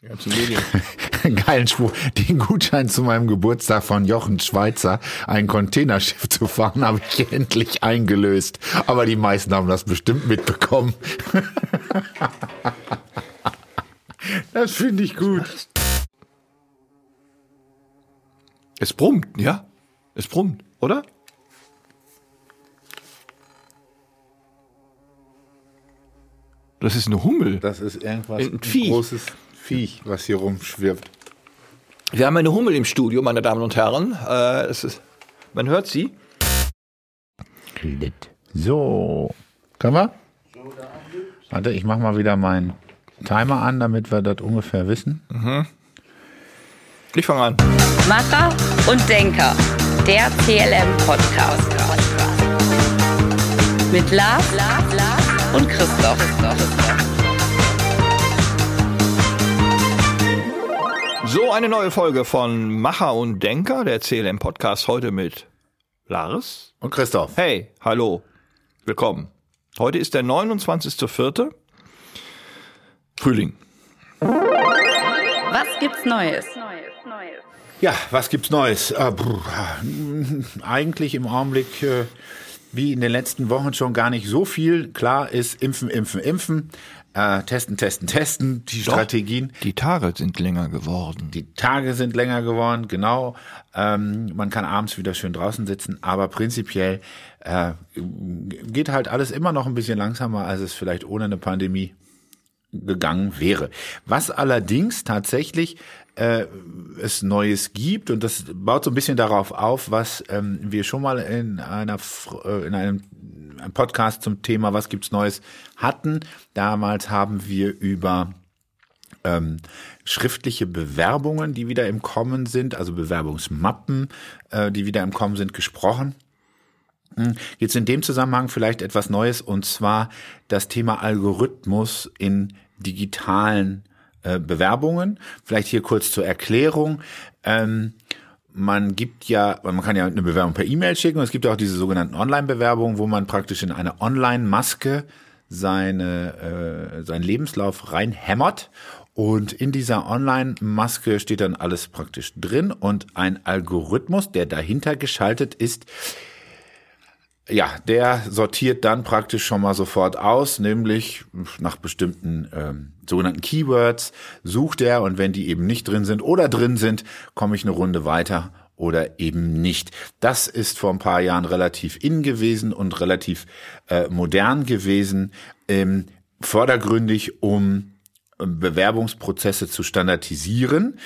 Geilen Spruch. Den Gutschein zu meinem Geburtstag von Jochen Schweizer, ein Containerschiff zu fahren, habe ich endlich eingelöst. Aber die meisten haben das bestimmt mitbekommen. Das finde ich gut. Es brummt, ja? Es brummt, oder? Das ist eine Hummel. Das ist irgendwas Ein Viech. großes Viech, was hier rumschwirrt. Wir haben eine Hummel im Studio, meine Damen und Herren. Äh, es ist, man hört sie. So. Können wir? Warte, ich mache mal wieder meinen Timer an, damit wir das ungefähr wissen. Ich fange an. Macher und Denker, der CLM-Podcast. Mit Lars, Lars, Lars und Christoph. So, eine neue Folge von Macher und Denker, der CLM-Podcast, heute mit Lars. Und Christoph. Hey, hallo, willkommen. Heute ist der 29.04. Frühling. Was gibt's Neues? Ja, was gibt's Neues? Äh, brr, eigentlich im Augenblick, äh, wie in den letzten Wochen schon gar nicht so viel. Klar ist impfen, impfen, impfen, äh, testen, testen, testen, die Doch, Strategien. Die Tage sind länger geworden. Die Tage sind länger geworden, genau. Ähm, man kann abends wieder schön draußen sitzen, aber prinzipiell äh, geht halt alles immer noch ein bisschen langsamer, als es vielleicht ohne eine Pandemie gegangen wäre. Was allerdings tatsächlich äh, es Neues gibt und das baut so ein bisschen darauf auf, was ähm, wir schon mal in einer äh, in einem einem Podcast zum Thema Was gibt's Neues hatten. Damals haben wir über ähm, schriftliche Bewerbungen, die wieder im Kommen sind, also Bewerbungsmappen, äh, die wieder im Kommen sind, gesprochen. Hm, Jetzt in dem Zusammenhang vielleicht etwas Neues und zwar das Thema Algorithmus in digitalen äh, Bewerbungen. Vielleicht hier kurz zur Erklärung. Ähm, man gibt ja, man kann ja eine Bewerbung per E-Mail schicken und es gibt ja auch diese sogenannten Online-Bewerbungen, wo man praktisch in eine Online-Maske seine, äh, seinen Lebenslauf reinhämmert und in dieser Online-Maske steht dann alles praktisch drin und ein Algorithmus, der dahinter geschaltet ist, ja, der sortiert dann praktisch schon mal sofort aus, nämlich nach bestimmten ähm, sogenannten Keywords sucht er und wenn die eben nicht drin sind oder drin sind, komme ich eine Runde weiter oder eben nicht. Das ist vor ein paar Jahren relativ in gewesen und relativ äh, modern gewesen, ähm, vordergründig, um äh, Bewerbungsprozesse zu standardisieren.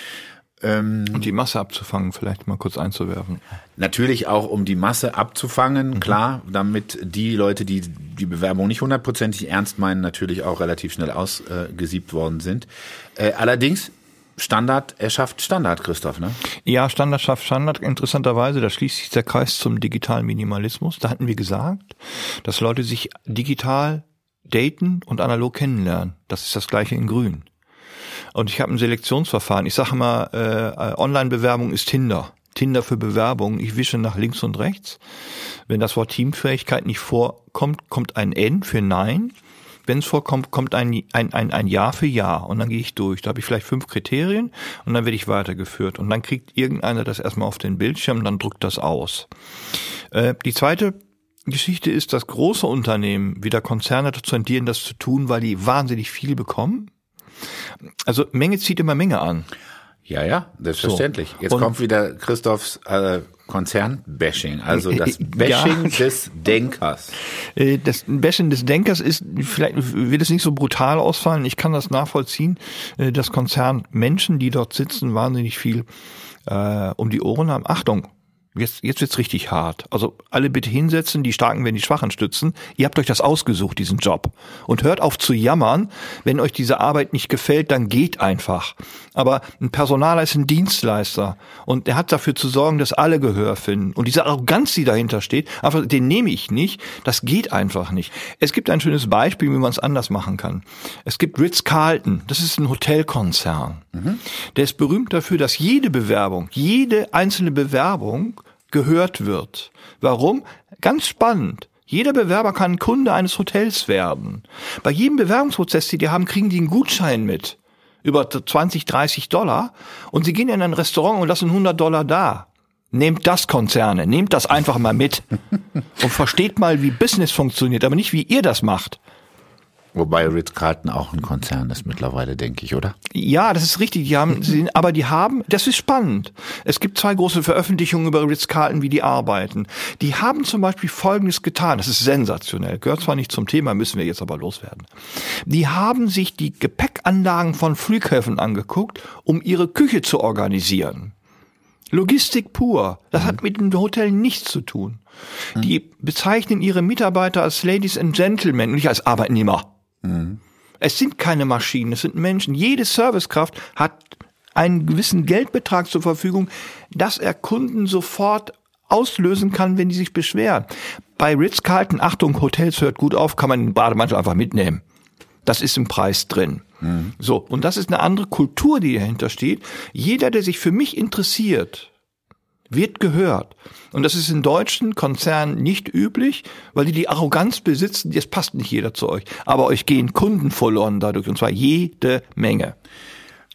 Und die Masse abzufangen, vielleicht mal kurz einzuwerfen. Natürlich auch, um die Masse abzufangen, klar, damit die Leute, die die Bewerbung nicht hundertprozentig ernst meinen, natürlich auch relativ schnell ausgesiebt worden sind. Äh, allerdings, Standard erschafft Standard, Christoph, ne? Ja, Standard schafft Standard. Interessanterweise, da schließt sich der Kreis zum digitalen Minimalismus. Da hatten wir gesagt, dass Leute sich digital daten und analog kennenlernen. Das ist das gleiche in grün. Und ich habe ein Selektionsverfahren. Ich sage immer, äh, Online-Bewerbung ist Tinder. Tinder für Bewerbung. Ich wische nach links und rechts. Wenn das Wort Teamfähigkeit nicht vorkommt, kommt ein N für Nein. Wenn es vorkommt, kommt ein, ein, ein, ein Ja für Ja. Und dann gehe ich durch. Da habe ich vielleicht fünf Kriterien und dann werde ich weitergeführt. Und dann kriegt irgendeiner das erstmal auf den Bildschirm und dann drückt das aus. Äh, die zweite Geschichte ist, dass große Unternehmen, wieder Konzerne dazu tendieren, das zu tun, weil die wahnsinnig viel bekommen. Also Menge zieht immer Menge an. Ja, ja, selbstverständlich. So. Jetzt Und- kommt wieder Christophs äh, Konzern-Bashing, also das Bashing des Denkers. Äh, Das Bashing des Denkers ist, vielleicht wird es nicht so brutal ausfallen, ich kann das nachvollziehen, äh, dass Konzern Menschen, die dort sitzen, wahnsinnig viel äh, um die Ohren haben. Achtung, jetzt, jetzt wird's richtig hart. Also alle bitte hinsetzen, die Starken werden die Schwachen stützen. Ihr habt euch das ausgesucht, diesen Job. Und hört auf zu jammern, wenn euch diese Arbeit nicht gefällt, dann geht einfach. Aber ein Personaler ist ein Dienstleister und der hat dafür zu sorgen, dass alle Gehör finden. Und diese Arroganz, die dahinter steht, einfach, den nehme ich nicht. Das geht einfach nicht. Es gibt ein schönes Beispiel, wie man es anders machen kann. Es gibt Ritz-Carlton. Das ist ein Hotelkonzern. Der ist berühmt dafür, dass jede Bewerbung, jede einzelne Bewerbung gehört wird. Warum? Ganz spannend. Jeder Bewerber kann Kunde eines Hotels werden. Bei jedem Bewerbungsprozess, den die haben, kriegen die einen Gutschein mit. über 20, 30 Dollar und Sie gehen in ein Restaurant und lassen 100 Dollar da. Nehmt das Konzerne, nehmt das einfach mal mit und versteht mal, wie Business funktioniert, aber nicht, wie ihr das macht. Wobei Ritz-Carlton auch ein Konzern ist mittlerweile, denke ich, oder? Ja, das ist richtig. Die haben, sie, aber die haben, das ist spannend. Es gibt zwei große Veröffentlichungen über Ritz-Carlton, wie die arbeiten. Die haben zum Beispiel Folgendes getan. Das ist sensationell. Gehört zwar nicht zum Thema, müssen wir jetzt aber loswerden. Die haben sich die Gepäckanlagen von Flughäfen angeguckt, um ihre Küche zu organisieren. Logistik pur. Das hat mit dem Hotel nichts zu tun. Die bezeichnen ihre Mitarbeiter als Ladies and Gentlemen, nicht als Arbeitnehmer. Es sind keine Maschinen, es sind Menschen. Jede Servicekraft hat einen gewissen Geldbetrag zur Verfügung, dass er Kunden sofort auslösen kann, wenn die sich beschweren. Bei Ritz-Carlton, Achtung, Hotels hört gut auf, kann man den Bademantel einfach mitnehmen. Das ist im Preis drin. So, und das ist eine andere Kultur, die dahinter steht. Jeder, der sich für mich interessiert, wird gehört. Und das ist in deutschen Konzernen nicht üblich, weil die die Arroganz besitzen, jetzt passt nicht jeder zu euch. Aber euch gehen Kunden verloren dadurch, und zwar jede Menge.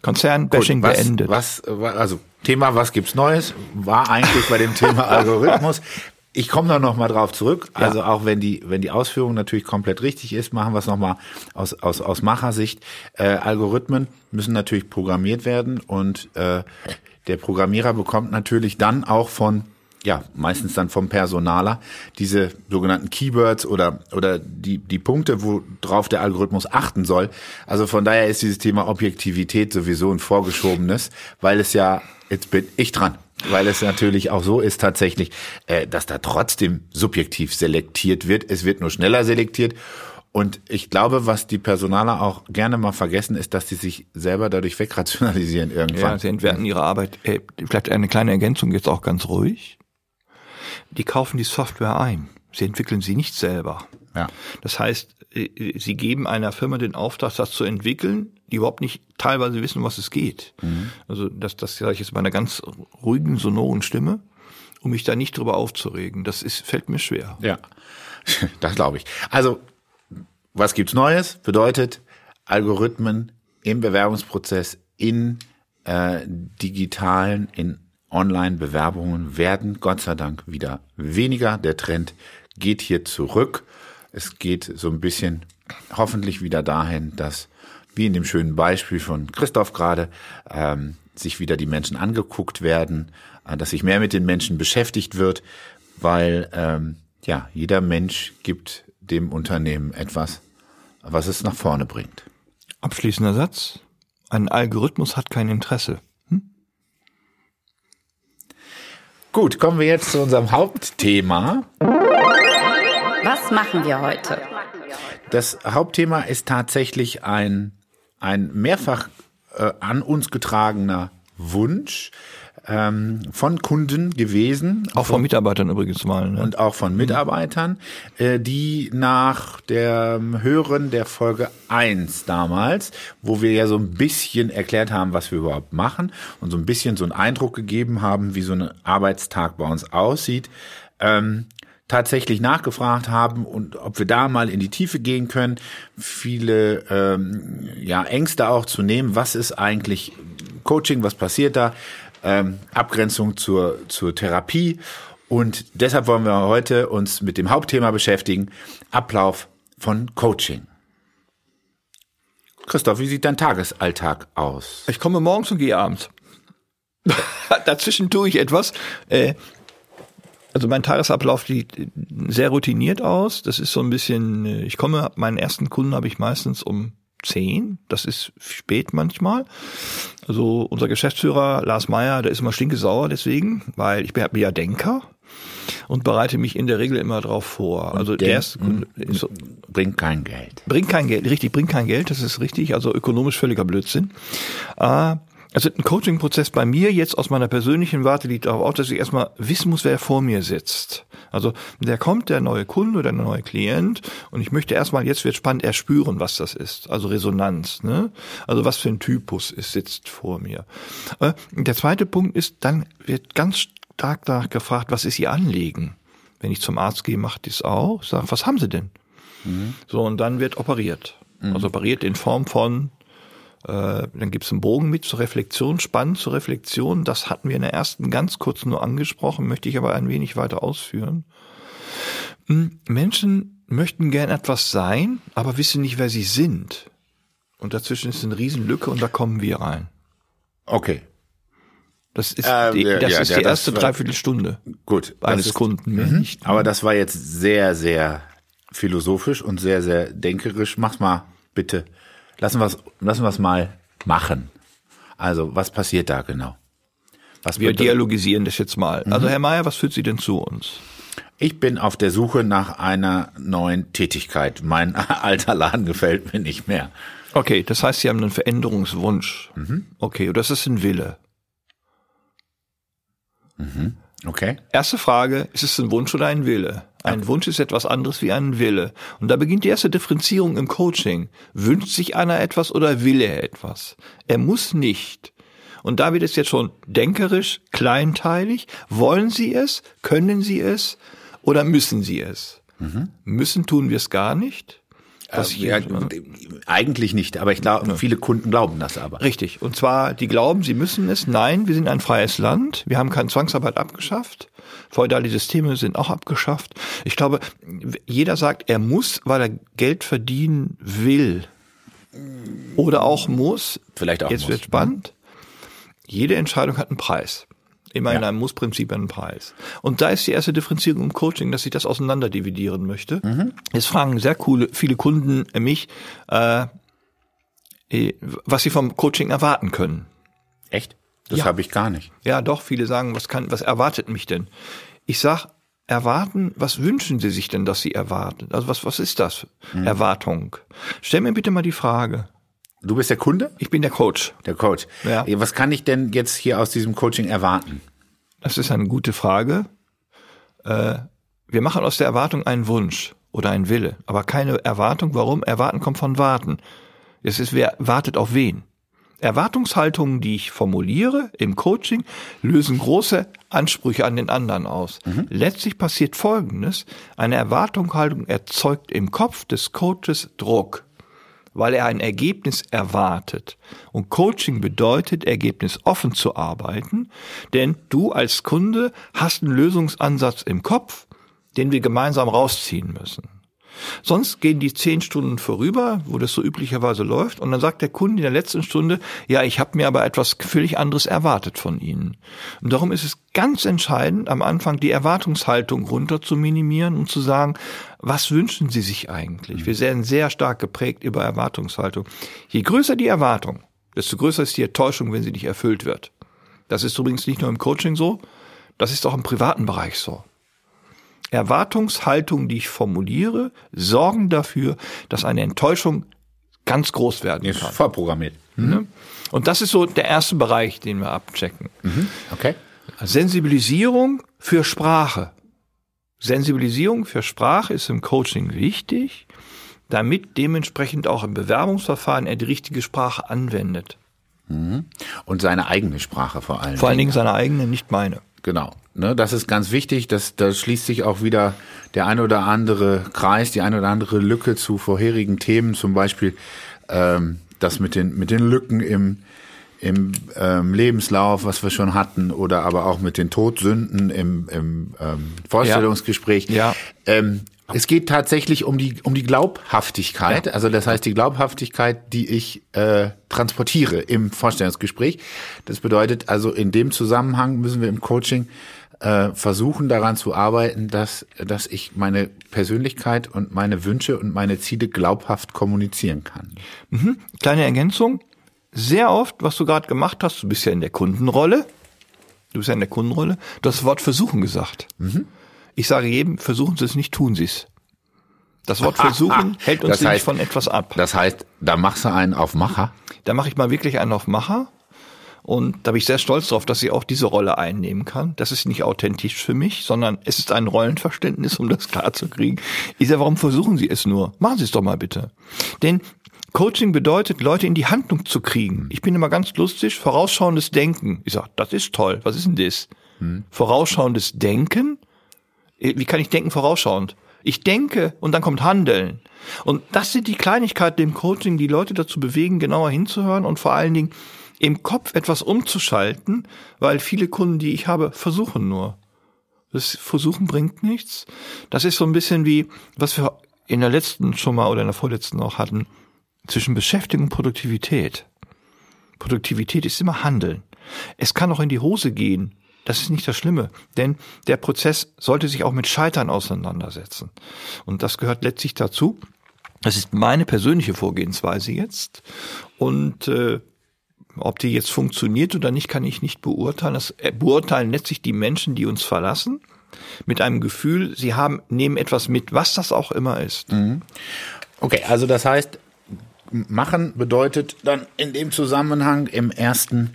Konzernbashing was, beendet. Was, also Thema, was gibt's Neues, war eigentlich bei dem Thema Algorithmus. Ich komme da noch mal drauf zurück. Also auch wenn die, wenn die Ausführung natürlich komplett richtig ist, machen wir es noch mal aus, aus, aus Machersicht. Äh, Algorithmen müssen natürlich programmiert werden und äh, der Programmierer bekommt natürlich dann auch von ja, meistens dann vom Personaler, diese sogenannten Keywords oder, oder die, die Punkte, worauf der Algorithmus achten soll. Also von daher ist dieses Thema Objektivität sowieso ein vorgeschobenes, weil es ja, jetzt bin ich dran, weil es natürlich auch so ist tatsächlich, äh, dass da trotzdem subjektiv selektiert wird. Es wird nur schneller selektiert. Und ich glaube, was die Personaler auch gerne mal vergessen, ist, dass sie sich selber dadurch wegrationalisieren irgendwann. Ja, sie entwerten ihre Arbeit. Äh, vielleicht eine kleine Ergänzung jetzt auch ganz ruhig. Die kaufen die Software ein. Sie entwickeln sie nicht selber. Ja. Das heißt, äh, sie geben einer Firma den Auftrag, das zu entwickeln, die überhaupt nicht teilweise wissen, was es geht. Also das, das sage ich jetzt bei einer ganz ruhigen, sonoren Stimme, um mich da nicht drüber aufzuregen. Das ist, fällt mir schwer. Ja, das glaube ich. Also, was gibt's Neues? Bedeutet Algorithmen im Bewerbungsprozess in äh, digitalen, in Online-Bewerbungen werden Gott sei Dank wieder weniger. Der Trend geht hier zurück. Es geht so ein bisschen hoffentlich wieder dahin, dass, wie in dem schönen Beispiel von Christoph gerade, ähm, sich wieder die Menschen angeguckt werden, äh, dass sich mehr mit den Menschen beschäftigt wird, weil ähm, ja jeder Mensch gibt dem Unternehmen etwas, was es nach vorne bringt. Abschließender Satz. Ein Algorithmus hat kein Interesse. Gut, kommen wir jetzt zu unserem Hauptthema. Was machen wir heute? Das Hauptthema ist tatsächlich ein, ein mehrfach äh, an uns getragener Wunsch ähm, von Kunden gewesen. Auch von Mitarbeitern übrigens mal. Ne? und auch von Mitarbeitern, äh, die nach der Hören der Folge 1 damals, wo wir ja so ein bisschen erklärt haben, was wir überhaupt machen und so ein bisschen so einen Eindruck gegeben haben, wie so ein Arbeitstag bei uns aussieht, ähm, tatsächlich nachgefragt haben und ob wir da mal in die Tiefe gehen können, viele ähm, ja, Ängste auch zu nehmen, was ist eigentlich Coaching, was passiert da, ähm, Abgrenzung zur, zur Therapie und deshalb wollen wir heute uns mit dem Hauptthema beschäftigen, Ablauf von Coaching. Christoph, wie sieht dein Tagesalltag aus? Ich komme morgens und gehe abends. Dazwischen tue ich etwas. Äh, also mein Tagesablauf sieht sehr routiniert aus. Das ist so ein bisschen, äh, ich komme, meinen ersten Kunden habe ich meistens um zehn. Das ist spät manchmal. Also unser Geschäftsführer Lars Meyer, der ist immer stinkesauer deswegen, weil ich bin ja Denker und bereite mich in der Regel immer drauf vor. also der Kunde ist so, Bringt kein Geld. Bringt kein Geld, richtig, bringt kein Geld, das ist richtig, also ökonomisch völliger Blödsinn. Äh, also ein Coaching-Prozess bei mir jetzt aus meiner persönlichen Warte liegt darauf aus, dass ich erstmal wissen muss, wer vor mir sitzt. Also der kommt, der neue Kunde oder der neue Klient und ich möchte erstmal, jetzt wird spannend, erspüren, was das ist. Also Resonanz, ne? Also was für ein Typus ist, sitzt vor mir. Äh, der zweite Punkt ist, dann wird ganz stark danach gefragt, was ist Ihr Anliegen? Wenn ich zum Arzt gehe, macht dies auch. Sag, was haben Sie denn? So, und dann wird operiert. Also operiert in Form von dann gibt es einen Bogen mit zur Reflexion, spannend zur Reflexion. Das hatten wir in der ersten ganz kurz nur angesprochen, möchte ich aber ein wenig weiter ausführen. Hm, Menschen möchten gern etwas sein, aber wissen nicht, wer sie sind. Und dazwischen ist eine Riesenlücke und da kommen wir rein. Okay. Das ist Ähm, die, das ja, ist ja, die erste war- Dreiviertelstunde Gut. eines ist- Kunden, mehr Mhm. nicht. Aber das war jetzt sehr, sehr philosophisch und sehr, sehr denkerisch. Mach's mal bitte. Lassen wir es lassen wir's mal machen. Also, was passiert da genau? Was Wir dialogisieren das jetzt mal. Mhm. Also Herr Mayer, was führt Sie denn zu uns? Ich bin auf der Suche nach einer neuen Tätigkeit. Mein alter Laden gefällt mir nicht mehr. Okay, das heißt, Sie haben einen Veränderungswunsch. Mhm. Okay, und das ist ein Wille. Okay? Erste Frage, ist es ein Wunsch oder ein Wille? Ein Wunsch ist etwas anderes wie ein Wille. Und da beginnt die erste Differenzierung im Coaching. Wünscht sich einer etwas oder will er etwas? Er muss nicht. Und da wird es jetzt schon denkerisch, kleinteilig. Wollen Sie es? Können Sie es? Oder müssen Sie es? Müssen tun wir es gar nicht. Was ich- Ja, eigentlich nicht, aber ich glaube, viele Kunden glauben das aber. Richtig. Und zwar, die glauben, sie müssen es. Nein, wir sind ein freies Land. Wir haben keine Zwangsarbeit abgeschafft. Feudale Systeme sind auch abgeschafft. Ich glaube, jeder sagt, er muss, weil er Geld verdienen will. Oder auch muss. Vielleicht auch Jetzt muss. wird spannend. Jede Entscheidung hat einen Preis. Immer in Ja. einem Muss-Prinzip einen Preis. Und da ist die erste Differenzierung im Coaching, dass ich das auseinanderdividieren möchte. Mhm. Jetzt fragen sehr coole, viele Kunden mich, äh, eh, was sie vom Coaching erwarten können. Echt? Das Ja. habe ich gar nicht. Ja, doch, viele sagen, was kann, was erwartet mich denn? Ich sag, erwarten, was wünschen Sie sich denn, dass Sie erwarten? Also was, was ist das? Mhm. Erwartung. Stell mir bitte mal die Frage. Du bist der Kunde? Ich bin der Coach. Der Coach. Ja. Was kann ich denn jetzt hier aus diesem Coaching erwarten? Das ist eine gute Frage. Äh, wir machen aus der Erwartung einen Wunsch oder einen Wille, aber keine Erwartung. Warum? Erwarten kommt von warten. Es ist, wer wartet auf wen? Erwartungshaltungen, die ich formuliere im Coaching, lösen große Ansprüche an den anderen aus. Letztlich passiert Folgendes. Eine Erwartungshaltung erzeugt im Kopf des Coaches Druck weil er ein Ergebnis erwartet. Und Coaching bedeutet, ergebnisoffen zu arbeiten, denn du als Kunde hast einen Lösungsansatz im Kopf, den wir gemeinsam rausziehen müssen. Sonst gehen die zehn Stunden vorüber, wo das so üblicherweise läuft, und dann sagt der Kunde in der letzten Stunde, ja, ich habe mir aber etwas völlig anderes erwartet von Ihnen. Und darum ist es ganz entscheidend, am Anfang die Erwartungshaltung runter zu minimieren und zu sagen, was wünschen Sie sich eigentlich? Wir werden sehr stark geprägt über Erwartungshaltung. Je größer die Erwartung, desto größer ist die Enttäuschung, wenn sie nicht erfüllt wird. Das ist übrigens nicht nur im Coaching so, das ist auch im privaten Bereich so. Erwartungshaltungen, die ich formuliere, sorgen dafür, dass eine Enttäuschung ganz groß werden Ist kann. vorprogrammiert. Ne? Und das ist so der erste Bereich, den wir abchecken. Okay. Sensibilisierung für Sprache. Sensibilisierung für Sprache ist im Coaching wichtig, damit dementsprechend auch im Bewerbungsverfahren er die richtige Sprache anwendet. Und seine eigene Sprache vor allem. Vor allen Dingen seine eigene, nicht meine. Genau. Ne, das ist ganz wichtig. Das, da schließt sich auch wieder der ein oder andere Kreis, die eine oder andere Lücke zu vorherigen Themen, zum Beispiel ähm, das mit den, mit den Lücken im, im ähm, Lebenslauf, was wir schon hatten, oder aber auch mit den Todsünden im, im ähm, Vorstellungsgespräch. Ja. Ähm, es geht tatsächlich um die, um die Glaubhaftigkeit, also das heißt die Glaubhaftigkeit, die ich äh, transportiere im Vorstellungsgespräch. Das bedeutet also in dem Zusammenhang müssen wir im Coaching äh, versuchen daran zu arbeiten, dass, dass ich meine Persönlichkeit und meine Wünsche und meine Ziele glaubhaft kommunizieren kann. Kleine Ergänzung. Sehr oft, was du gerade gemacht hast, du bist ja in der Kundenrolle. Du bist ja in der Kundenrolle. Du hast das Wort versuchen gesagt. Ich sage jedem, versuchen Sie es nicht, tun Sie es. Das Wort versuchen hält uns nämlich heißt- von etwas ab. Das heißt, da machst du einen auf Macher. Da mache ich mal wirklich einen auf Macher. Und da bin ich sehr stolz drauf, dass ich auch diese Rolle einnehmen kann. Das ist nicht authentisch für mich, sondern es ist ein Rollenverständnis, um das klarzukriegen. Ich sage, warum versuchen Sie es nur? Machen Sie es doch mal bitte. Denn Coaching bedeutet, Leute in die Handlung zu kriegen. Ich bin immer ganz lustig, vorausschauendes Denken. Ich sage, das ist toll. Was ist denn das? Vorausschauendes Denken? Wie kann ich denken vorausschauend? Ich denke und dann kommt Handeln. Und das sind die Kleinigkeiten im Coaching, die Leute dazu bewegen, genauer hinzuhören und vor allen Dingen im Kopf etwas umzuschalten, weil viele Kunden, die ich habe, versuchen nur. Das Versuchen bringt nichts. Das ist so ein bisschen wie, was wir in der letzten schon mal oder in der vorletzten auch hatten, zwischen Beschäftigung und Produktivität. Produktivität ist immer Handeln. Es kann auch in die Hose gehen. Das ist nicht das Schlimme, denn der Prozess sollte sich auch mit Scheitern auseinandersetzen. Und das gehört letztlich dazu. Das ist meine persönliche Vorgehensweise jetzt. Und äh, ob die jetzt funktioniert oder nicht, kann ich nicht beurteilen. Das äh, beurteilen letztlich die Menschen, die uns verlassen, mit einem Gefühl, sie haben, nehmen etwas mit, was das auch immer ist. Mhm. Okay, also das heißt, machen bedeutet dann in dem Zusammenhang im ersten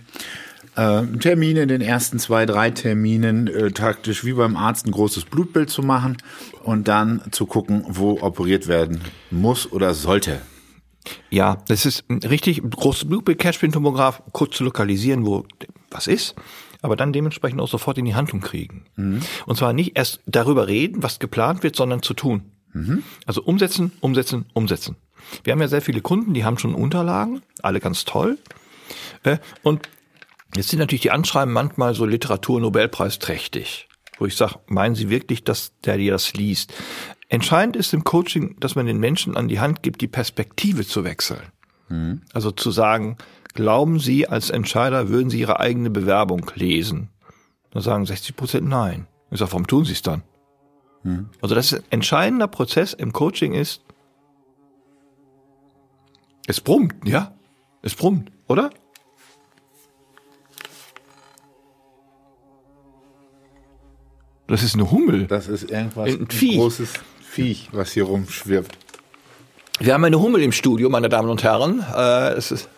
äh, Termin, in den ersten zwei, drei Terminen äh, taktisch wie beim Arzt ein großes Blutbild zu machen und dann zu gucken, wo operiert werden muss oder sollte. Ja, das ist richtig. Großes Blutbild, Cashpin-Tomograph, kurz zu lokalisieren, wo was ist, aber dann dementsprechend auch sofort in die Handlung kriegen. Mhm. Und zwar nicht erst darüber reden, was geplant wird, sondern zu tun. Mhm. Also umsetzen, umsetzen, umsetzen. Wir haben ja sehr viele Kunden, die haben schon Unterlagen, alle ganz toll. Äh, und jetzt sind natürlich die Anschreiben manchmal so Literatur-Nobelpreis trächtig, wo ich sage, meinen Sie wirklich, dass der dir das liest? Entscheidend ist im Coaching, dass man den Menschen an die Hand gibt, die Perspektive zu wechseln. Mhm. Also zu sagen, glauben Sie als Entscheider, würden Sie Ihre eigene Bewerbung lesen? Dann sagen 60 Prozent nein. Ich sage, warum tun Sie es dann? Mhm. Also das ist ein entscheidender Prozess im Coaching ist, es brummt, ja? Es brummt, oder? Das ist eine Hummel. Das ist irgendwas ein, ein großes Viech, was hier rumschwirbt. Wir haben eine Hummel im Studio, meine Damen und Herren. Äh, es ist,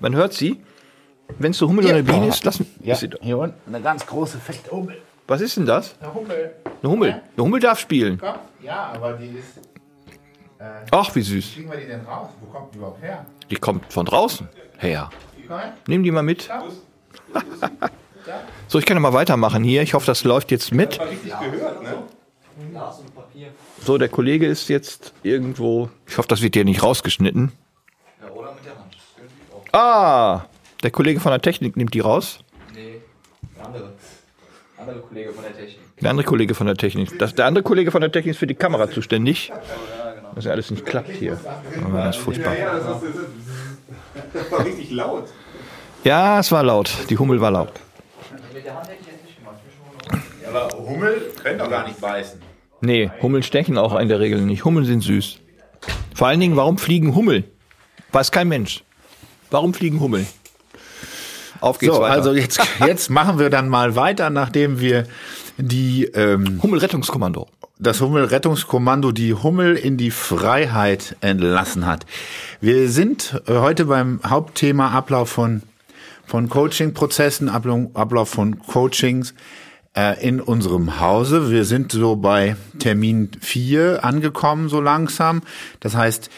man hört sie. Wenn es eine Hummel ja, oder eine Biene ist, lassen ja, sie Hier unten eine ganz große, fette Hummel. Was ist denn das? Eine Hummel. Eine Hummel. Ja? Eine Hummel darf spielen. Ja, aber die ist. Äh, Ach, wie süß. Wie kriegen wir die denn raus? Wo kommt die überhaupt her? Die kommt von draußen her. Nimm die mal mit. so, ich kann ja mal weitermachen hier. Ich hoffe, das läuft jetzt mit. Ne? So, der Kollege ist jetzt irgendwo. Ich hoffe, das wird hier nicht rausgeschnitten. Ja, oder mit der Hand. Ah, der Kollege von der Technik nimmt die raus. Nee, der andere. andere Kollege von der Technik. Der andere Kollege von der Technik. Das, der andere Kollege von der Technik ist für die Kamera zuständig. Genau. Was ja alles nicht klappt hier. Das ist furchtbar. Das war richtig laut. Ja, es war laut. Die Hummel war laut. Mit der Hand hätte ich jetzt nicht gemacht. Ja, aber Hummel können doch gar nicht beißen. Nee, Hummeln stechen auch in der Regel nicht. Hummeln sind süß. Vor allen Dingen, warum fliegen Hummeln? Weiß kein Mensch. Warum fliegen Hummeln? Auf geht's so, weiter. Also jetzt, jetzt machen wir dann mal weiter, nachdem wir die ähm, Hummelrettungskommando. Das Hummelrettungskommando die Hummel in die Freiheit entlassen hat. Wir sind äh, heute beim Hauptthema Ablauf von von Coaching-Prozessen, Ablauf von Coachings äh, in unserem Hause. Wir sind so bei Termin 4 angekommen, so langsam. Das heißt,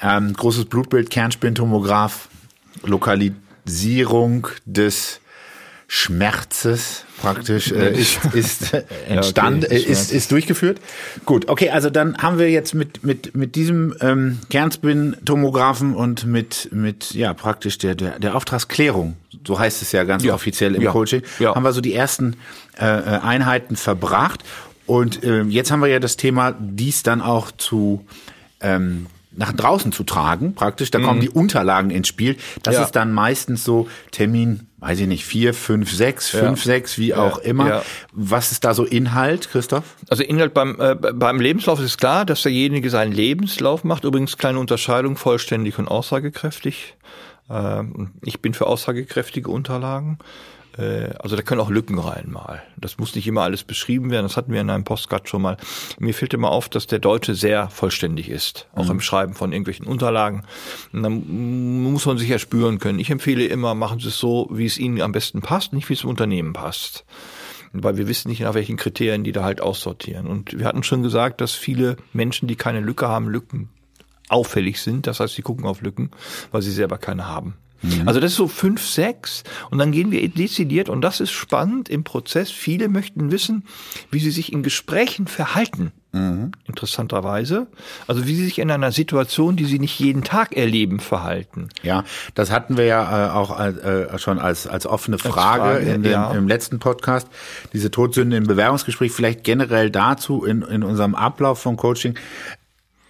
ähm, großes Blutbild, Kernspintomograph, Lokalisierung des Schmerzes praktisch äh, ist, ist äh, entstand, ja, okay, ist, ist durchgeführt. Gut, okay, also dann haben wir jetzt mit mit mit diesem ähm, Kernspin-Tomographen und mit mit ja praktisch der der der Auftragsklärung, so heißt es ja ganz ja. offiziell im ja. Coaching, haben wir so die ersten äh, äh, Einheiten verbracht und äh, jetzt haben wir ja das Thema, dies dann auch zu ähm, nach draußen zu tragen, praktisch. Da mhm. kommen die Unterlagen ins Spiel. Das ja. ist dann meistens so Termin, weiß ich nicht, vier, fünf, sechs, ja. fünf, sechs, wie auch immer. Ja. Was ist da so Inhalt, Christoph? Also Inhalt beim, äh, beim Lebenslauf ist klar, dass derjenige seinen Lebenslauf macht. Übrigens kleine Unterscheidung, vollständig und aussagekräftig. Äh, ich bin für aussagekräftige Unterlagen. Äh, also da können auch Lücken rein mal. Das muss nicht immer alles beschrieben werden. Das hatten wir in einem Postcard schon mal. Mir fällt immer auf, dass der Deutsche sehr vollständig ist, auch mhm. im Schreiben von irgendwelchen Unterlagen. Und dann muss man sich ja spüren können. Ich empfehle immer, machen Sie es so, wie es Ihnen am besten passt, nicht wie es im Unternehmen passt. Weil wir wissen nicht, nach welchen Kriterien die da halt aussortieren. Und wir hatten schon gesagt, dass viele Menschen, die keine Lücke haben, Lücken auffällig sind. Das heißt, sie gucken auf Lücken, weil sie selber keine haben. Mhm. Also das ist so fünf, sechs und dann gehen wir dezidiert und das ist spannend im Prozess. Viele möchten wissen, wie sie sich in Gesprächen verhalten. Mhm. Interessanterweise. Also wie sie sich in einer Situation, die sie nicht jeden Tag erleben, verhalten. Ja, das hatten wir ja äh, auch äh, schon als, als offene Frage, als Frage in dem, ja. im letzten Podcast. Diese Todsünde im Bewerbungsgespräch, vielleicht generell dazu in, in unserem Ablauf vom Coaching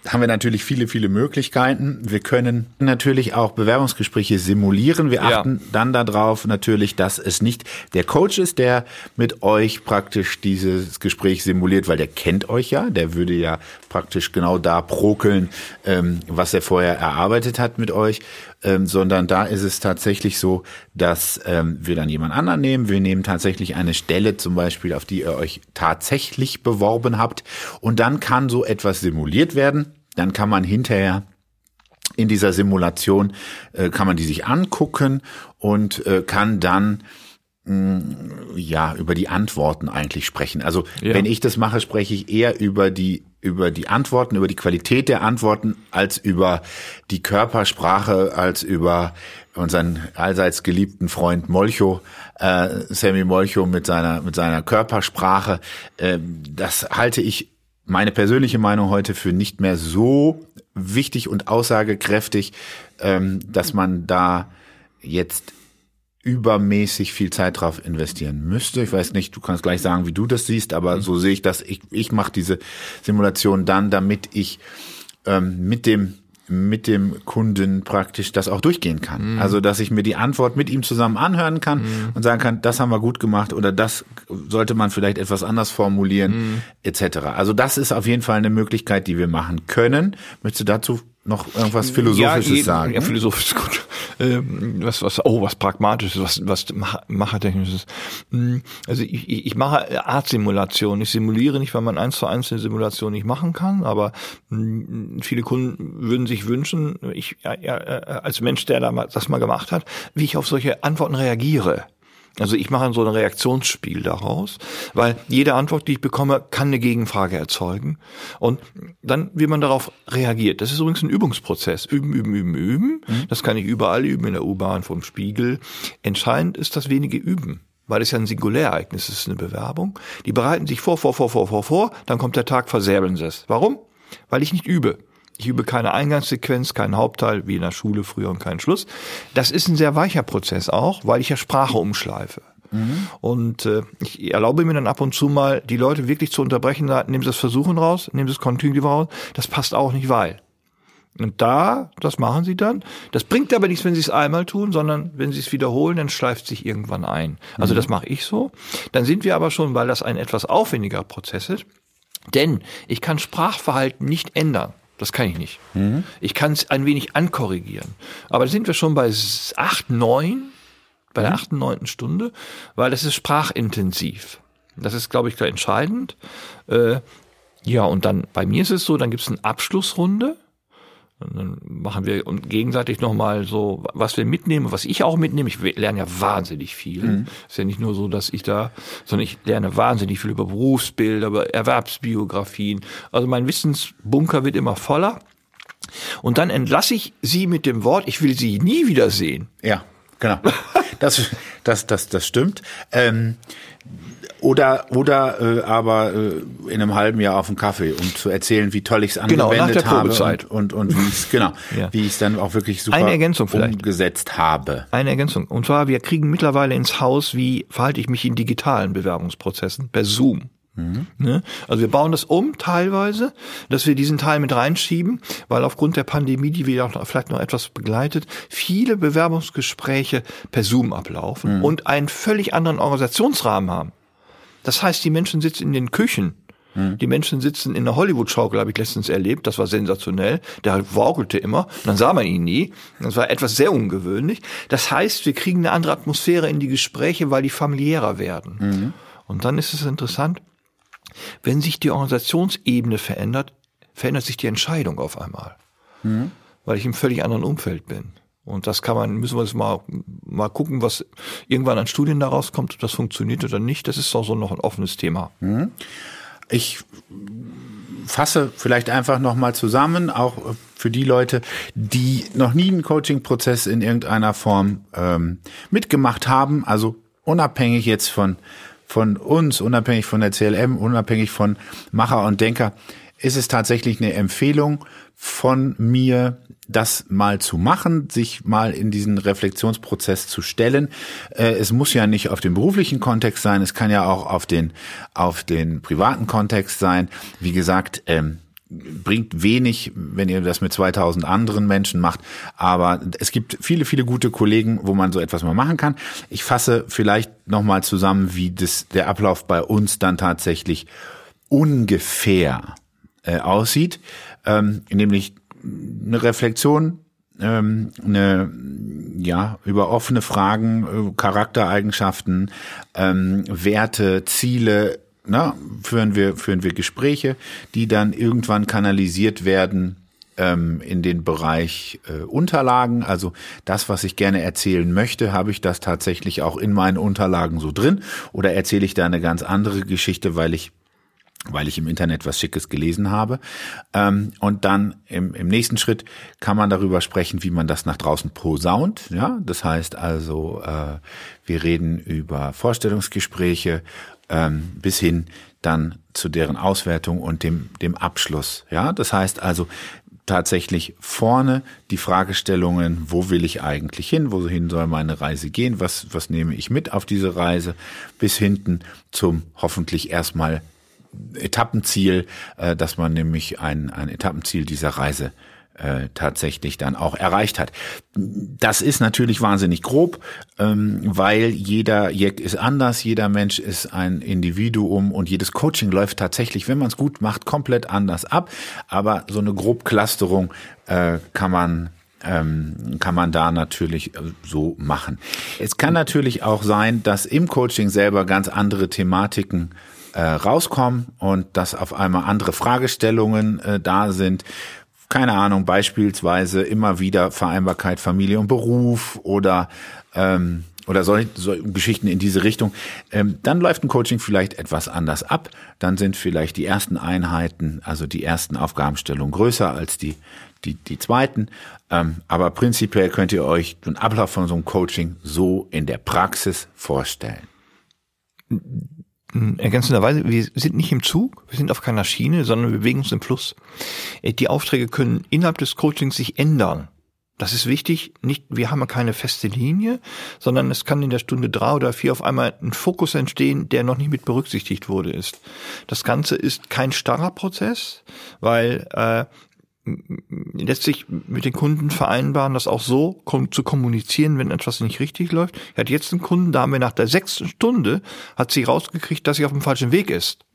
haben wir natürlich viele, viele Möglichkeiten. Wir können natürlich auch Bewerbungsgespräche simulieren. Wir achten ja. dann darauf natürlich, dass es nicht der Coach ist, der mit euch praktisch dieses Gespräch simuliert, weil der kennt euch ja, der würde ja praktisch genau da prokeln, ähm, was er vorher erarbeitet hat mit euch, ähm, sondern da ist es tatsächlich so, dass ähm, wir dann jemand anderen nehmen. Wir nehmen tatsächlich eine Stelle zum Beispiel, auf die ihr euch tatsächlich beworben habt und dann kann so etwas simuliert werden. Dann kann man hinterher in dieser Simulation äh, kann man die sich angucken und äh, kann dann ja, über die Antworten eigentlich sprechen. Also ja. wenn ich das mache, spreche ich eher über die über die Antworten, über die Qualität der Antworten, als über die Körpersprache, als über unseren allseits geliebten Freund Molcho, äh, Sammy Molcho mit seiner mit seiner Körpersprache. Äh, das halte ich meine persönliche Meinung heute für nicht mehr so wichtig und aussagekräftig, ähm, dass man da jetzt übermäßig viel Zeit drauf investieren müsste. Ich weiß nicht, du kannst gleich sagen, wie du das siehst, aber mhm. so sehe ich das. Ich, ich mache diese Simulation dann, damit ich ähm, mit dem mit dem Kunden praktisch das auch durchgehen kann. Mhm. Also, dass ich mir die Antwort mit ihm zusammen anhören kann mhm. und sagen kann, das haben wir gut gemacht oder das sollte man vielleicht etwas anders formulieren, mhm. etc. Also, das ist auf jeden Fall eine Möglichkeit, die wir machen können. Möchtest du dazu noch irgendwas Philosophisches ja, sagen? Ja, philosophisch ist gut. Ähm, was, was, oh, was Pragmatisches, was, was Machertechnisches. Hm, also ich, ich mache Art-Simulation. Ich simuliere nicht, weil man eins zu eins eine Simulation nicht machen kann, aber hm, viele Kunden würden sich wünschen, ich ja, ja, äh, als Mensch, der das mal gemacht hat, wie ich auf solche Antworten reagiere. Also ich mache so ein Reaktionsspiel daraus, weil jede Antwort, die ich bekomme, kann eine Gegenfrage erzeugen. Und dann, wie man darauf reagiert. Das ist übrigens ein Übungsprozess. Üben, üben, üben, üben. Mhm. Das kann ich überall üben, in der U-Bahn, vom Spiegel. Entscheidend ist das wenige Üben weil es ja ein Singuläreignis ist, eine Bewerbung. Die bereiten sich vor, vor, vor, vor, vor, vor, dann kommt der Tag, versäbeln sie es. Warum? Weil ich nicht übe. Ich übe keine Eingangssequenz, keinen Hauptteil, wie in der Schule früher und keinen Schluss. Das ist ein sehr weicher Prozess auch, weil ich ja Sprache umschleife. Mhm. Und äh, ich erlaube mir dann ab und zu mal, die Leute wirklich zu unterbrechen, da, nehmen Sie das Versuchen raus, nehmen Sie das Continuum raus, das passt auch nicht, weil. Und da, das machen sie dann. Das bringt aber nichts, wenn sie es einmal tun, sondern wenn sie es wiederholen, dann schleift sich irgendwann ein. Also mhm. das mache ich so. Dann sind wir aber schon, weil das ein etwas aufwendiger Prozess ist, denn ich kann Sprachverhalten nicht ändern. Das kann ich nicht. Mhm. Ich kann es ein wenig ankorrigieren. Aber da sind wir schon bei acht, neun, bei der mhm. achten, neunten Stunde, weil das ist sprachintensiv. Das ist, glaube ich, entscheidend. Äh, ja, und dann bei mir ist es so, dann gibt es eine Abschlussrunde. Und dann machen wir gegenseitig nochmal so, was wir mitnehmen, was ich auch mitnehme. Ich lerne ja wahnsinnig viel. Mhm. Ist ja nicht nur so, dass ich da, sondern ich lerne wahnsinnig viel über Berufsbilder, über Erwerbsbiografien. Also mein Wissensbunker wird immer voller. Und dann entlasse ich sie mit dem Wort, ich will sie nie wiedersehen. Ja, genau. Das, das, das, das stimmt. Ähm, oder, oder äh, aber äh, in einem halben Jahr auf dem Kaffee, um zu erzählen, wie toll ich es angewendet genau, nach der habe und, und, und wie es genau, ja. wie ich es dann auch wirklich super Eine Ergänzung vielleicht. umgesetzt habe. Eine Ergänzung. Und zwar, wir kriegen mittlerweile ins Haus, wie verhalte ich mich in digitalen Bewerbungsprozessen per Zoom. Mhm. Ne? Also wir bauen das um teilweise, dass wir diesen Teil mit reinschieben, weil aufgrund der Pandemie, die wir auch vielleicht noch etwas begleitet, viele Bewerbungsgespräche per Zoom ablaufen mhm. und einen völlig anderen Organisationsrahmen haben. Das heißt, die Menschen sitzen in den Küchen. Hm. Die Menschen sitzen in der Hollywood-Schaukel, habe ich letztens erlebt. Das war sensationell. Der waukelte immer. dann sah man ihn nie. Das war etwas sehr ungewöhnlich. Das heißt, wir kriegen eine andere Atmosphäre in die Gespräche, weil die familiärer werden. Mhm. Und dann ist es interessant, wenn sich die Organisationsebene verändert, verändert sich die Entscheidung auf einmal. Mhm. Weil ich im völlig anderen Umfeld bin. Und das kann man, müssen wir jetzt mal, mal gucken, was irgendwann an Studien daraus kommt, ob das funktioniert oder nicht. Das ist auch so noch ein offenes Thema. Mhm. Ich fasse vielleicht einfach nochmal zusammen, auch für die Leute, die noch nie einen Coaching-Prozess in irgendeiner Form ähm, mitgemacht haben, also unabhängig jetzt von von uns, unabhängig von der CLM, unabhängig von Macher und Denker, ist es tatsächlich eine Empfehlung von mir, das mal zu machen, sich mal in diesen Reflexionsprozess zu stellen. Äh, es muss ja nicht auf den beruflichen Kontext sein, es kann ja auch auf den, auf den privaten Kontext sein. Wie gesagt, ähm, bringt wenig, wenn ihr das mit 2000 anderen Menschen macht. Aber es gibt viele, viele gute Kollegen, wo man so etwas mal machen kann. Ich fasse vielleicht nochmal zusammen, wie das, der Ablauf bei uns dann tatsächlich ungefähr äh, aussieht. Ähm, nämlich eine Reflexion, ähm, eine, ja, über offene Fragen, äh, Charaktereigenschaften, ähm, Werte, Ziele, na, führen wir, führen wir Gespräche, die dann irgendwann kanalisiert werden ähm, in den Bereich äh, Unterlagen. Also das, was ich gerne erzählen möchte, habe ich das tatsächlich auch in meinen Unterlagen so drin oder erzähle ich da eine ganz andere Geschichte, weil ich weil ich im Internet was Schickes gelesen habe. Ähm, und dann im, im nächsten Schritt kann man darüber sprechen, wie man das nach draußen posaunt. Ja, das heißt also, äh, wir reden über Vorstellungsgespräche ähm, bis hin dann zu deren Auswertung und dem, dem Abschluss. Ja, das heißt also tatsächlich vorne die Fragestellungen, wo will ich eigentlich hin, wohin soll meine Reise gehen, was, was nehme ich mit auf diese Reise, bis hinten zum hoffentlich erstmal Etappenziel, äh, dass man nämlich ein, ein Etappenziel dieser Reise äh, tatsächlich dann auch erreicht hat. Das ist natürlich wahnsinnig grob, ähm, weil jeder Jack ist anders, jeder Mensch ist ein Individuum und jedes Coaching läuft tatsächlich, wenn man es gut macht, komplett anders ab. Aber so eine Grobclusterung äh, kann man ähm, kann man da natürlich äh, so machen. Es kann natürlich auch sein, dass im Coaching selber ganz andere Thematiken äh, rauskommen und dass auf einmal andere Fragestellungen äh, da sind. Keine Ahnung, beispielsweise immer wieder Vereinbarkeit Familie und Beruf oder ähm, oder solche, solche Geschichten in diese Richtung, ähm, dann läuft ein Coaching vielleicht etwas anders ab. Dann sind vielleicht die ersten Einheiten, also die ersten Aufgabenstellungen größer als die, die, die zweiten. Ähm, aber prinzipiell könnt ihr euch den Ablauf von so einem Coaching so in der Praxis vorstellen. Ergänzenderweise, wir sind nicht im Zug, wir sind auf keiner Schiene, sondern wir bewegen uns im Fluss. Äh, die Aufträge können innerhalb des Coachings sich ändern. Das ist wichtig. Nicht, wir haben keine feste Linie, sondern es kann in der Stunde drei oder vier auf einmal ein Fokus entstehen, der noch nicht mit berücksichtigt wurde ist. Das Ganze ist kein starrer Prozess, weil äh, lässt sich mit den Kunden vereinbaren, das auch so zu kommunizieren, wenn etwas nicht richtig läuft. Er hat jetzt einen Kunden, da haben wir nach der sechsten Stunde, hat sie rausgekriegt, dass sie auf dem falschen Weg ist.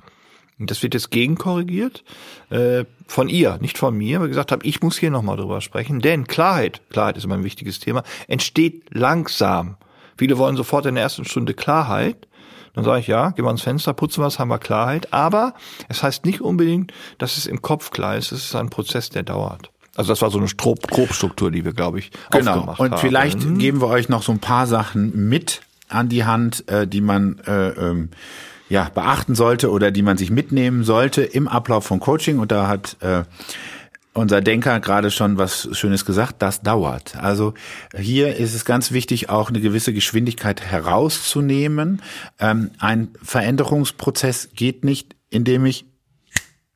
Und das wird jetzt gegenkorrigiert äh, von ihr, nicht von mir, weil gesagt habe, ich muss hier nochmal drüber sprechen, denn Klarheit, Klarheit ist immer ein wichtiges Thema, entsteht langsam. Viele wollen sofort in der ersten Stunde Klarheit dann sage ich, ja, gehen wir ans Fenster, putzen was, haben wir Klarheit. Aber es heißt nicht unbedingt, dass es im Kopf klar ist. Es ist ein Prozess, der dauert. Also das war so eine Grobstruktur, die wir, glaube ich, genau. aufgemacht Und haben. vielleicht mhm. geben wir euch noch so ein paar Sachen mit an die Hand, äh, die man äh, ähm, ja beachten sollte oder die man sich mitnehmen sollte im Ablauf von Coaching. Und da hat äh, unser Denker gerade schon was Schönes gesagt, das dauert. Also hier ist es ganz wichtig, auch eine gewisse Geschwindigkeit herauszunehmen. Ähm, ein Veränderungsprozess geht nicht, indem ich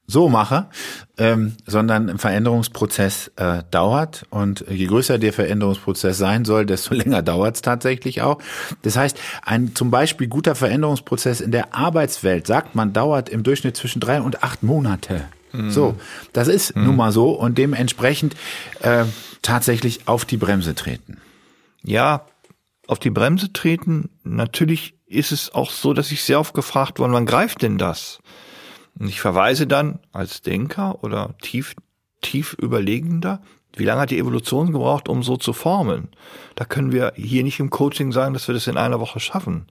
so mache, ähm, sondern ein Veränderungsprozess äh, dauert und je größer der Veränderungsprozess sein soll, desto länger dauert es tatsächlich auch. Das heißt, ein zum Beispiel guter Veränderungsprozess in der Arbeitswelt, sagt man, dauert im Durchschnitt zwischen drei und acht Monate. So, das ist mhm. nun mal so und dementsprechend äh, tatsächlich auf die Bremse treten. Ja, auf die Bremse treten. Natürlich ist es auch so, dass ich sehr oft gefragt worden, wann greift denn das? Und ich verweise dann als Denker oder tief, tief überlegender wie lange hat die Evolution gebraucht, um so zu formen? Da können wir hier nicht im Coaching sagen, dass wir das in einer Woche schaffen.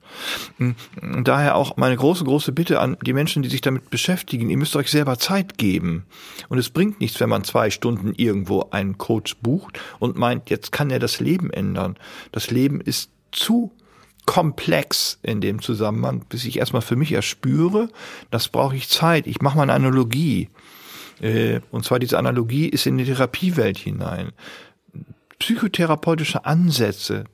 Und daher auch meine große, große Bitte an die Menschen, die sich damit beschäftigen, ihr müsst euch selber Zeit geben. Und es bringt nichts, wenn man zwei Stunden irgendwo einen Coach bucht und meint, jetzt kann er das Leben ändern. Das Leben ist zu komplex in dem Zusammenhang, bis ich erstmal für mich erspüre, das brauche ich Zeit. Ich mache mal eine Analogie. Äh, und zwar diese Analogie ist in die Therapiewelt hinein. Psychotherapeutische Ansätze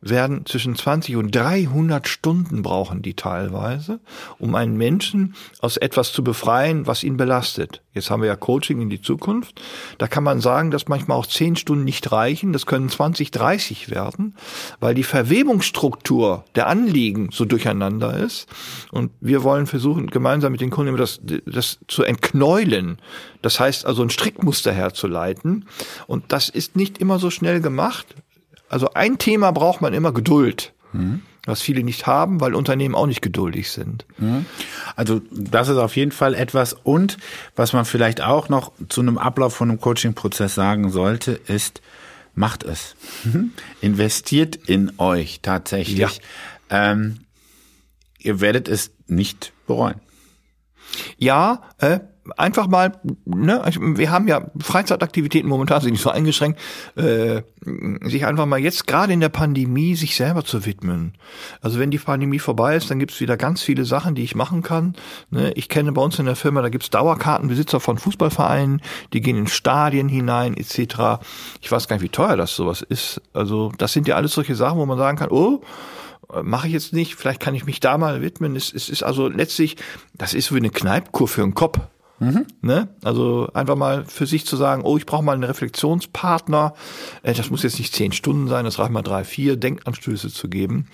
werden zwischen 20 und 300 Stunden brauchen die teilweise, um einen Menschen aus etwas zu befreien, was ihn belastet. Jetzt haben wir ja Coaching in die Zukunft. Da kann man sagen, dass manchmal auch 10 Stunden nicht reichen. Das können 20, 30 werden, weil die Verwebungsstruktur der Anliegen so durcheinander ist. Und wir wollen versuchen, gemeinsam mit den Kunden das, das zu entknäulen. Das heißt also ein Strickmuster herzuleiten. Und das ist nicht immer so schnell gemacht. Also ein Thema braucht man immer Geduld. Mhm. Was viele nicht haben, weil Unternehmen auch nicht geduldig sind. Mhm. Also das ist auf jeden Fall etwas. Und was man vielleicht auch noch zu einem Ablauf von einem Coaching-Prozess sagen sollte, ist, macht es. Investiert in euch tatsächlich. Ja. Ähm, ihr werdet es nicht bereuen. Ja, äh, einfach mal, ne, wir haben ja Freizeitaktivitäten momentan sind nicht so eingeschränkt, äh, sich einfach mal jetzt gerade in der Pandemie sich selber zu widmen. Also wenn die Pandemie vorbei ist, dann gibt's wieder ganz viele Sachen, die ich machen kann. Ne, ich kenne bei uns in der Firma, da gibt's Dauerkartenbesitzer von Fußballvereinen, die gehen in Stadien hinein etc. Ich weiß gar nicht, wie teuer das sowas ist. Also das sind ja alles solche Sachen, wo man sagen kann, oh, mache ich jetzt nicht, vielleicht kann ich mich da mal widmen. Es, es ist also letztlich, das ist wie eine Kneipkur für den Kopf. Mhm. Ne? Also einfach mal für sich zu sagen, oh, ich brauche mal einen Reflexionspartner. Äh, das muss jetzt nicht zehn Stunden sein, das reicht mal drei, vier Denkanstöße zu geben.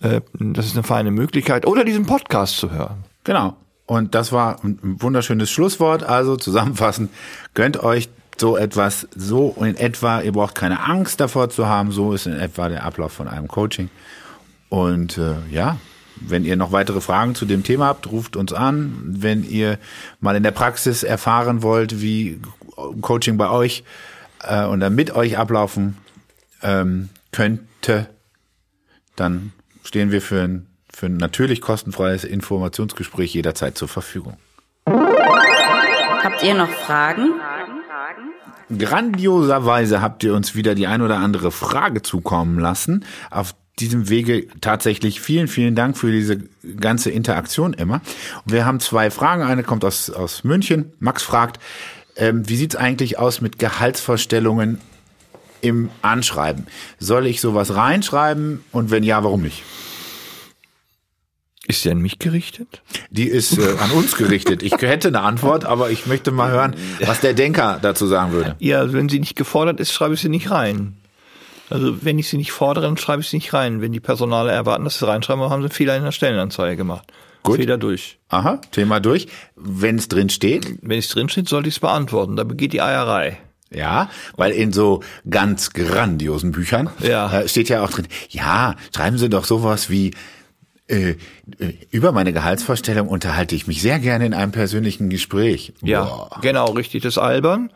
Äh, das ist eine feine Möglichkeit. Oder diesen Podcast zu hören. Genau. Und das war ein wunderschönes Schlusswort. Also zusammenfassend, gönnt euch so etwas, so in etwa, ihr braucht keine Angst davor zu haben, so ist in etwa der Ablauf von einem Coaching. Und äh, ja, wenn ihr noch weitere Fragen zu dem Thema habt, ruft uns an. Wenn ihr mal in der Praxis erfahren wollt, wie Coaching bei euch äh, und dann mit euch ablaufen ähm, könnte, dann stehen wir für ein, für ein natürlich kostenfreies Informationsgespräch jederzeit zur Verfügung. Habt ihr noch Fragen? Grandioserweise habt ihr uns wieder die ein oder andere Frage zukommen lassen, auf diesem Wege tatsächlich vielen, vielen Dank für diese ganze Interaktion immer. Und wir haben zwei Fragen. Eine kommt aus, aus München. Max fragt, ähm, wie sieht's eigentlich aus mit Gehaltsvorstellungen im Anschreiben? Soll ich sowas reinschreiben? Und wenn ja, warum nicht? Ist sie an mich gerichtet? Die ist äh, an uns gerichtet. Ich hätte eine Antwort, aber ich möchte mal hören, was der Denker dazu sagen würde. Ja, wenn sie nicht gefordert ist, schreibe ich sie nicht rein. Also wenn ich sie nicht fordere, dann schreibe ich sie nicht rein. Wenn die Personale erwarten, dass sie reinschreiben, haben sie einen Fehler in der Stellenanzeige gemacht. Gut. Fehler durch. Aha, Thema durch. Wenn es drin steht? Wenn es drin steht, sollte ich es beantworten. Da begeht die Eierei. Ja, weil in so ganz grandiosen Büchern ja. äh, steht ja auch drin, ja, schreiben Sie doch sowas wie, äh, äh über meine Gehaltsvorstellung unterhalte ich mich sehr gerne in einem persönlichen Gespräch. Ja, Boah. genau, richtig. Das albern.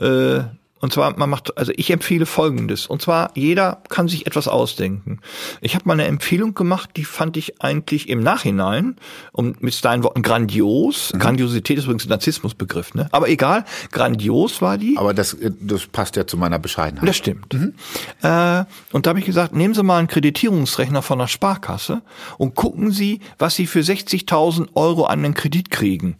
Äh, und zwar, man macht, also ich empfehle Folgendes. Und zwar, jeder kann sich etwas ausdenken. Ich habe mal eine Empfehlung gemacht, die fand ich eigentlich im Nachhinein, um mit deinen Worten grandios. Mhm. Grandiosität ist übrigens ein Narzissmusbegriff, ne? Aber egal, grandios war die. Aber das, das passt ja zu meiner Bescheidenheit. Das stimmt. Mhm. Äh, und da habe ich gesagt, nehmen Sie mal einen Kreditierungsrechner von der Sparkasse und gucken Sie, was Sie für 60.000 Euro an den Kredit kriegen.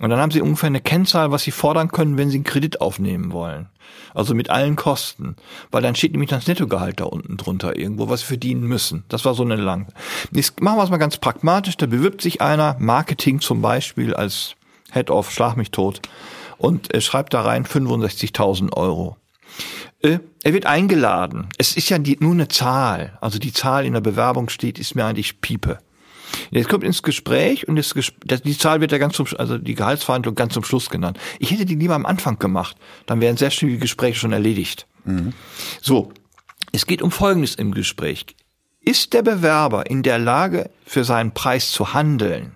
Und dann haben sie ungefähr eine Kennzahl, was sie fordern können, wenn sie einen Kredit aufnehmen wollen. Also mit allen Kosten. Weil dann steht nämlich das Nettogehalt da unten drunter irgendwo, was sie verdienen müssen. Das war so eine lang. Jetzt machen wir es mal ganz pragmatisch. Da bewirbt sich einer, Marketing zum Beispiel als Head of Schlag mich tot und er schreibt da rein 65.000 Euro. Äh, er wird eingeladen. Es ist ja die, nur eine Zahl. Also die Zahl in der Bewerbung steht, ist mir eigentlich Piepe. Jetzt kommt ins Gespräch und das, die Zahl wird ja ganz zum, also die Gehaltsverhandlung ganz zum Schluss genannt. Ich hätte die lieber am Anfang gemacht. Dann wären sehr schnell die Gespräche schon erledigt. Mhm. So. Es geht um Folgendes im Gespräch. Ist der Bewerber in der Lage, für seinen Preis zu handeln?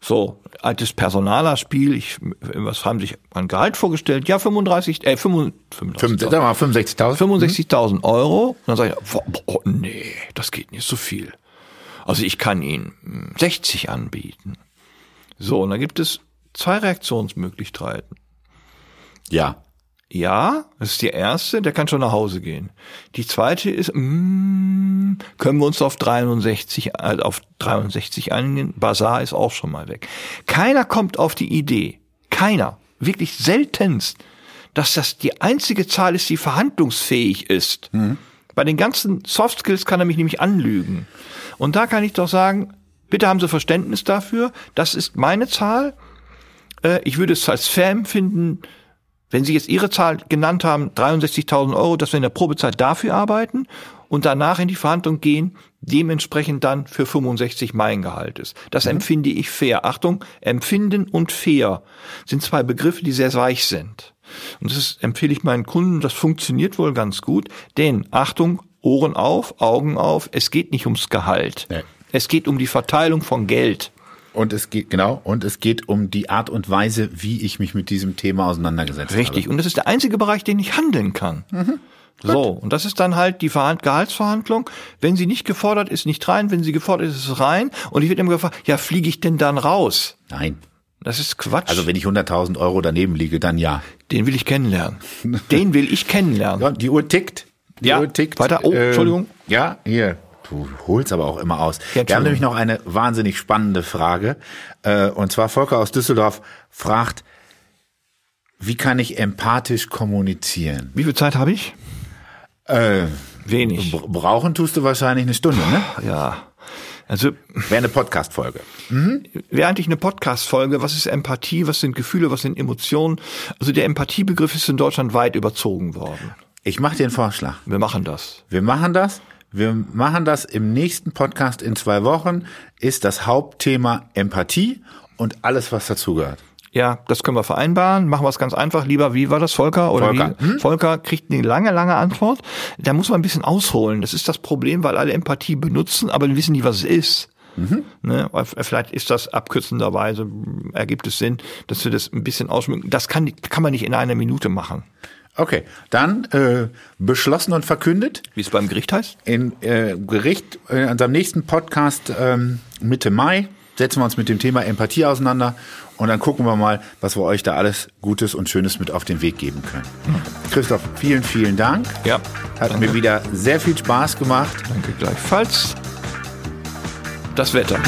So, altes Personalerspiel, ich, was haben sich an Gehalt vorgestellt? Ja, 35, äh, 65.000 65.000 65 Euro. Und dann sage ich, boah, nee, das geht nicht so viel. Also ich kann Ihnen 60 anbieten. So, und da gibt es zwei Reaktionsmöglichkeiten. Ja. Ja, das ist die erste, der kann schon nach Hause gehen. Die zweite ist, mm, können wir uns auf 63, äh, auf 63 einigen? Bazar ist auch schon mal weg. Keiner kommt auf die Idee, keiner, wirklich seltenst, dass das die einzige Zahl ist, die verhandlungsfähig ist. Mhm Bei den ganzen Soft Skills kann er mich nämlich anlügen. Und da kann ich doch sagen, bitte haben Sie Verständnis dafür. Das ist meine Zahl. Äh, ich würde es als fair empfinden, wenn Sie jetzt Ihre Zahl genannt haben, 63.000 Euro, dass wir in der Probezeit dafür arbeiten und danach in die Verhandlung gehen, dementsprechend dann für 65 mein Gehalt ist. Das mhm. empfinde ich fair. Achtung, empfinden und fair sind zwei Begriffe, die sehr weich sind. Und das empfehle ich meinen Kunden, das funktioniert wohl ganz gut, denn Achtung, Ohren auf, Augen auf, es geht nicht ums Gehalt. Nee. Es geht um die Verteilung von Geld. Und es geht, genau, und es geht um die Art und Weise, wie ich mich mit diesem Thema auseinandergesetzt Richtig. habe. Richtig. Und das ist der einzige Bereich, den ich handeln kann. Mhm. So, und das ist dann halt die Verhand Gehaltsverhandlung. Wenn sie nicht gefordert ist, nicht rein. Wenn sie gefordert ist, ist es rein. Und ich werde immer gefragt, ja, fliege ich denn dann raus? Nein. Das ist Quatsch. Also wenn ich 100.000 Euro daneben liege, dann ja. Den will ich kennenlernen. Den will ich kennenlernen. Ja, die Uhr tickt. Die ja, Uhr tickt. Weiter. Oh, ähm, Entschuldigung. Ja, hier. Du holst aber auch immer aus. Ja, Wir haben nämlich noch eine wahnsinnig spannende Frage. Äh, und zwar Volker aus Düsseldorf fragt, wie kann ich empathisch kommunizieren? Wie viel Zeit habe ich? Äh, Wenig. Brauchen tust du wahrscheinlich eine Stunde, ne? Ja. Also wäre eine Podcast-Folge. Mhm. Wäre eigentlich eine Podcast-Folge. Was ist Empathie? Was sind Gefühle? Was sind Emotionen? Also der Empathiebegriff ist in Deutschland weit überzogen worden. Ich mache dir einen Vorschlag. Wir machen das. Wir machen das. Wir machen das im nächsten Podcast in zwei Wochen. Ist das Hauptthema Empathie und alles, was dazugehört. Ja, das können wir vereinbaren. Machen wir es ganz einfach. Lieber, wie war das, Volker? Oder Volker. Wie? Hm? Volker kriegt eine lange, lange Antwort. Da muss man ein bisschen ausholen. Das ist das Problem, weil alle Empathie benutzen, aber wissen nicht, was es ist. Mhm. Ne? Vielleicht ist das abkürzenderweise, ergibt es Sinn, dass wir das ein bisschen ausschmücken. Das kann, kann man nicht in einer Minute machen. Okay, dann äh, beschlossen und verkündet. Wie es beim Gericht heißt? In äh, Gericht, äh, in unserem nächsten Podcast ähm, Mitte Mai setzen wir uns mit dem Thema Empathie auseinander und dann gucken wir mal, was wir euch da alles Gutes und Schönes mit auf den Weg geben können. Christoph, vielen, vielen Dank. Ja. Hat danke. mir wieder sehr viel Spaß gemacht. Danke gleichfalls. Das Wetter.